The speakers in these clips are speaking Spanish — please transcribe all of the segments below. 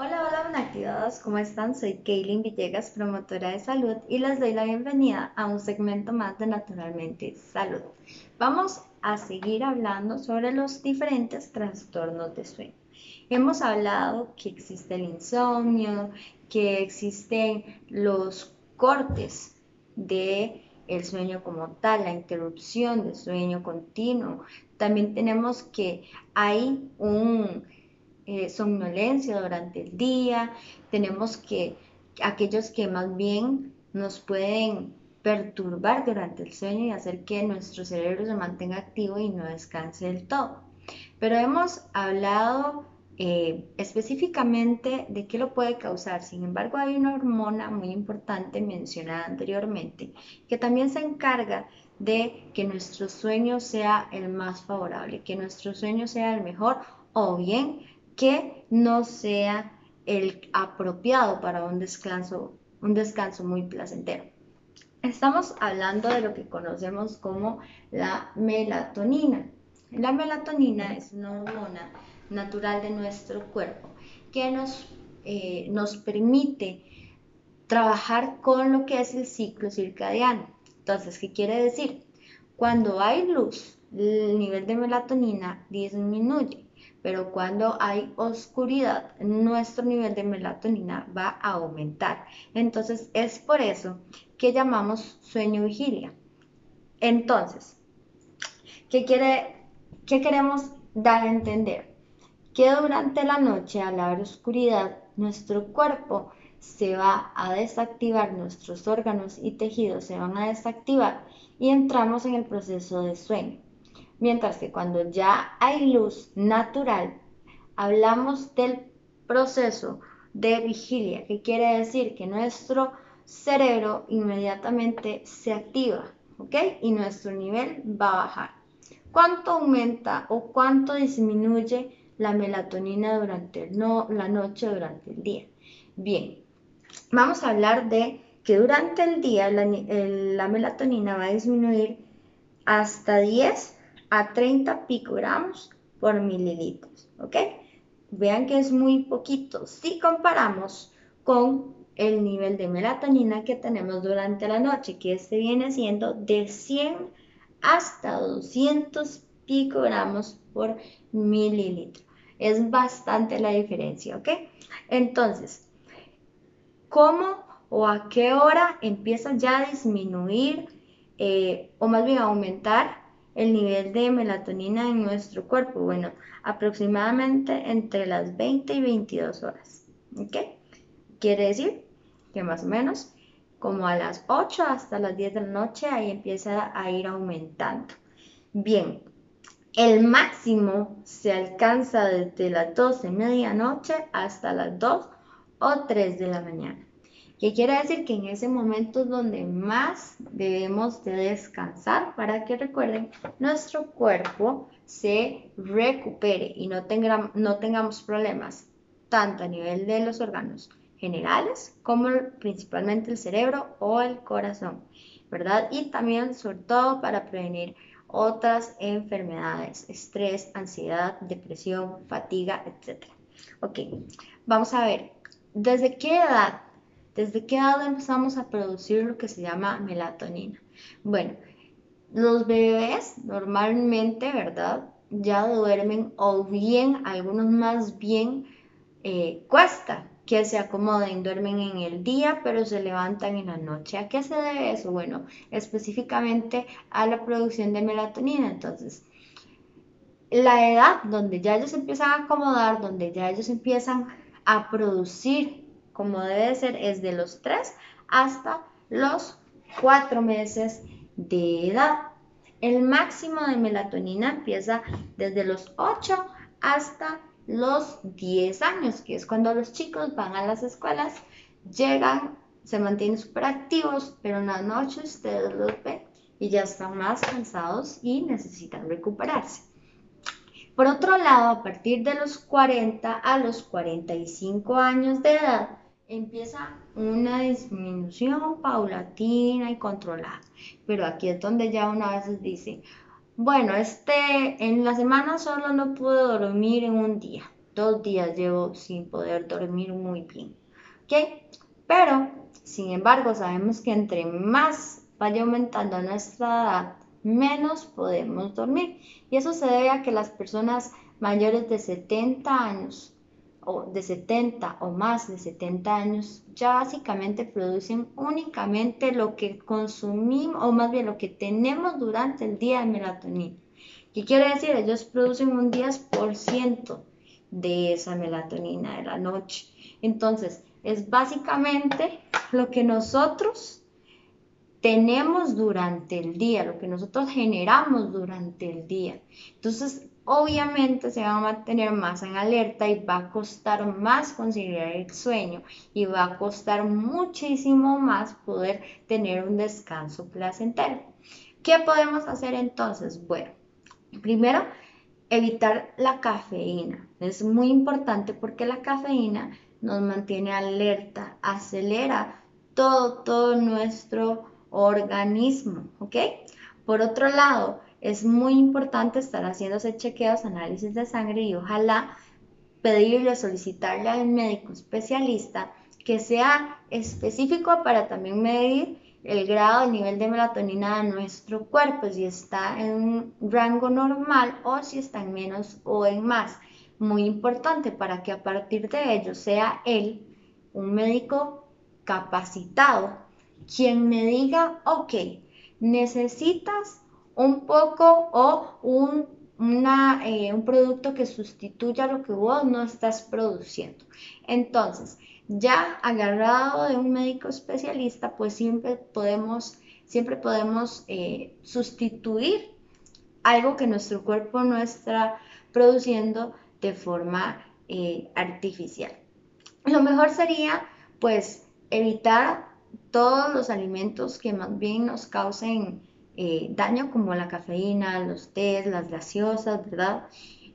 Hola, hola, activados, ¿cómo están? Soy Kaylin Villegas, promotora de salud, y les doy la bienvenida a un segmento más de Naturalmente Salud. Vamos a seguir hablando sobre los diferentes trastornos de sueño. Hemos hablado que existe el insomnio, que existen los cortes de el sueño como tal, la interrupción del sueño continuo. También tenemos que hay un eh, somnolencia durante el día, tenemos que aquellos que más bien nos pueden perturbar durante el sueño y hacer que nuestro cerebro se mantenga activo y no descanse del todo. Pero hemos hablado eh, específicamente de qué lo puede causar. Sin embargo, hay una hormona muy importante mencionada anteriormente que también se encarga de que nuestro sueño sea el más favorable, que nuestro sueño sea el mejor o bien que no sea el apropiado para un descanso, un descanso muy placentero. Estamos hablando de lo que conocemos como la melatonina. La melatonina es una hormona natural de nuestro cuerpo que nos, eh, nos permite trabajar con lo que es el ciclo circadiano. Entonces, ¿qué quiere decir? Cuando hay luz, el nivel de melatonina disminuye, pero cuando hay oscuridad, nuestro nivel de melatonina va a aumentar. Entonces, es por eso que llamamos sueño vigilia. Entonces, ¿qué, quiere, qué queremos dar a entender? que durante la noche, al haber oscuridad, nuestro cuerpo se va a desactivar, nuestros órganos y tejidos se van a desactivar y entramos en el proceso de sueño. Mientras que cuando ya hay luz natural, hablamos del proceso de vigilia, que quiere decir que nuestro cerebro inmediatamente se activa, ¿ok? Y nuestro nivel va a bajar. ¿Cuánto aumenta o cuánto disminuye la melatonina durante la noche, durante el día. Bien, vamos a hablar de que durante el día la, melatonina va a disminuir hasta 10 a 30 picogramos por mililitros, ¿ok? Vean que es muy poquito si comparamos con el nivel de melatonina que tenemos durante la noche, que este viene siendo de 100 hasta 200 picogramos por mililitro. Es bastante la diferencia, ¿ok? Entonces, ¿cómo o a qué hora empieza ya a disminuir eh, o más bien a aumentar el nivel de melatonina en nuestro cuerpo? Bueno, aproximadamente entre las 20 y 22 horas, ¿ok? Quiere decir que más o menos como a las 8 hasta las 10 de la noche ahí empieza a ir aumentando. Bien, el máximo se alcanza desde las 12 de medianoche hasta las 2 o 3 de la mañana. ¿Qué quiere decir? Que en ese momento es donde más debemos de descansar para que recuerden nuestro cuerpo se recupere y no, no tengamos problemas tanto a nivel de los órganos generales como principalmente el cerebro o el corazón, ¿verdad? Y también sobre todo para prevenir otras enfermedades, estrés, ansiedad, depresión, fatiga, etc. Ok, vamos a ver, ¿desde qué edad? ¿Desde qué edad empezamos a producir lo que se llama melatonina? Bueno, los bebés normalmente, ¿verdad? Ya duermen o bien, algunos más bien, eh, cuesta que se acomoden, duermen en el día, pero se levantan en la noche. ¿A qué se debe eso? Bueno, específicamente a la producción de melatonina. Entonces, la edad donde ya ellos empiezan a acomodar, donde ya ellos empiezan a producir como debe ser, es de los 3 hasta los 4 meses de edad. El máximo de melatonina empieza desde los 8 hasta los 10 años, que es cuando los chicos van a las escuelas, llegan, se mantienen súper activos, pero en la noche ustedes los ven y ya están más cansados y necesitan recuperarse. Por otro lado, a partir de los 40 a los 45 años de edad, empieza una disminución paulatina y controlada. Pero aquí es donde ya una vez dice, bueno, este, en la semana solo no pude dormir en un día. dos días llevo sin poder dormir muy bien. ¿Ok? Pero, sin embargo, sabemos que entre más vaya aumentando nuestra edad, menos podemos dormir. Y eso se debe a que las personas mayores de 70 años de 70 o más de 70 años ya básicamente producen únicamente lo que consumimos o más bien lo que tenemos durante el día de melatonina. ¿Qué quiere decir? Ellos producen un 10% de esa melatonina de la noche. Entonces, es básicamente lo que nosotros tenemos durante el día, lo que nosotros generamos durante el día. Entonces, obviamente se va a mantener más en alerta y va a costar más conciliar el sueño y va a costar muchísimo más poder tener un descanso placentero. ¿Qué podemos hacer entonces? Bueno, primero, evitar la cafeína. Es muy importante porque la cafeína nos mantiene alerta, acelera todo, todo nuestro organismo, ¿ok? Por otro lado, es muy importante estar haciéndose chequeos, análisis de sangre y ojalá pedirle, solicitarle al médico especialista que sea específico para también medir el grado, el nivel de melatonina de nuestro cuerpo, si está en un rango normal o si está en menos o en más. Muy importante para que a partir de ello sea él, un médico capacitado, quien me diga, ok, necesitas un poco o un, eh, un producto que sustituya lo que vos no estás produciendo. Entonces, ya agarrado de un médico especialista, pues siempre podemos, siempre podemos eh, sustituir algo que nuestro cuerpo no está produciendo de forma eh, artificial. Lo mejor sería, pues, evitar todos los alimentos que más bien nos causen eh, daño, como la cafeína, los tés, las gaseosas, ¿verdad?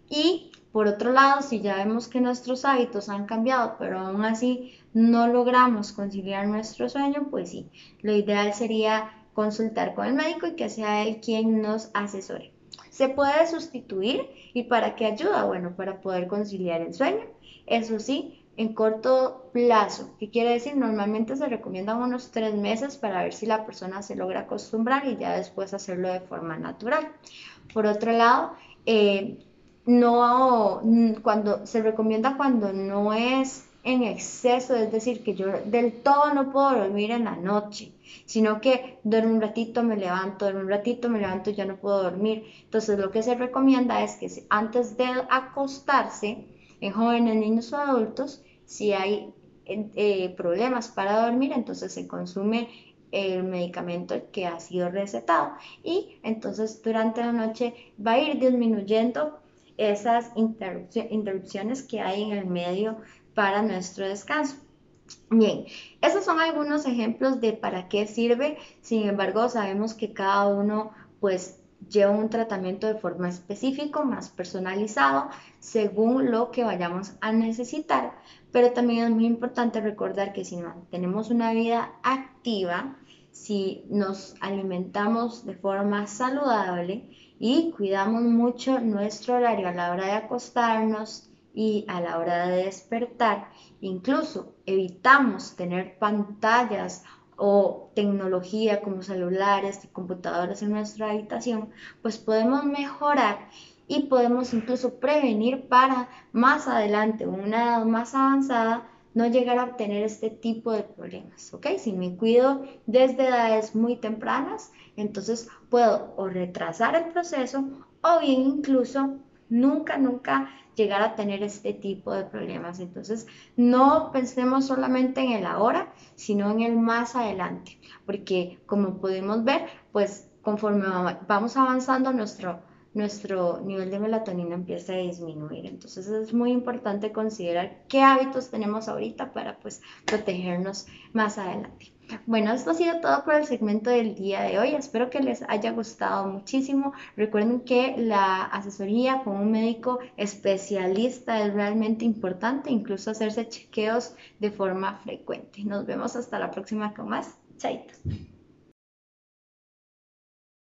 Y por otro lado, si ya vemos que nuestros hábitos han cambiado, pero aún así no logramos conciliar nuestro sueño, pues sí, lo ideal sería consultar con el médico y que sea él quien nos asesore. Se puede sustituir y para qué ayuda? Bueno, para poder conciliar el sueño. Eso sí, en corto plazo. ¿Qué quiere decir? Normalmente se recomiendan unos tres meses para ver si la persona se logra acostumbrar y ya después hacerlo de forma natural. Por otro lado, eh, no, cuando se recomienda cuando no es en exceso, es decir, que yo del todo no puedo dormir en la noche, sino que duermo un ratito, me levanto, duermo un ratito, me levanto ya no puedo dormir. Entonces lo que se recomienda es que antes de acostarse, en jóvenes, niños o adultos, si hay eh, problemas para dormir, entonces se consume el medicamento que ha sido recetado y entonces durante la noche va a ir disminuyendo esas interrupciones que hay en el medio para nuestro descanso. Bien, esos son algunos ejemplos de para qué sirve, sin embargo sabemos que cada uno pues lleva un tratamiento de forma específico, más personalizado, según lo que vayamos a necesitar. Pero también es muy importante recordar que si tenemos una vida activa, si nos alimentamos de forma saludable y cuidamos mucho nuestro horario a la hora de acostarnos y a la hora de despertar, incluso evitamos tener pantallas o tecnología como celulares y computadoras en nuestra habitación, pues podemos mejorar y podemos incluso prevenir para más adelante, una edad más avanzada, no llegar a obtener este tipo de problemas, ¿ok? Si me cuido desde edades muy tempranas, entonces puedo retrasar el proceso o bien incluso nunca, nunca llegar a tener este tipo de problemas. Entonces, no pensemos solamente en el ahora, sino en el más adelante, porque como podemos ver, pues conforme vamos avanzando nuestro nuestro nivel de melatonina empieza a disminuir. Entonces es muy importante considerar qué hábitos tenemos ahorita para pues protegernos más adelante. Bueno, esto ha sido todo por el segmento del día de hoy. Espero que les haya gustado muchísimo. Recuerden que la asesoría con un médico especialista es realmente importante, incluso hacerse chequeos de forma frecuente. Nos vemos hasta la próxima con más. Chaito.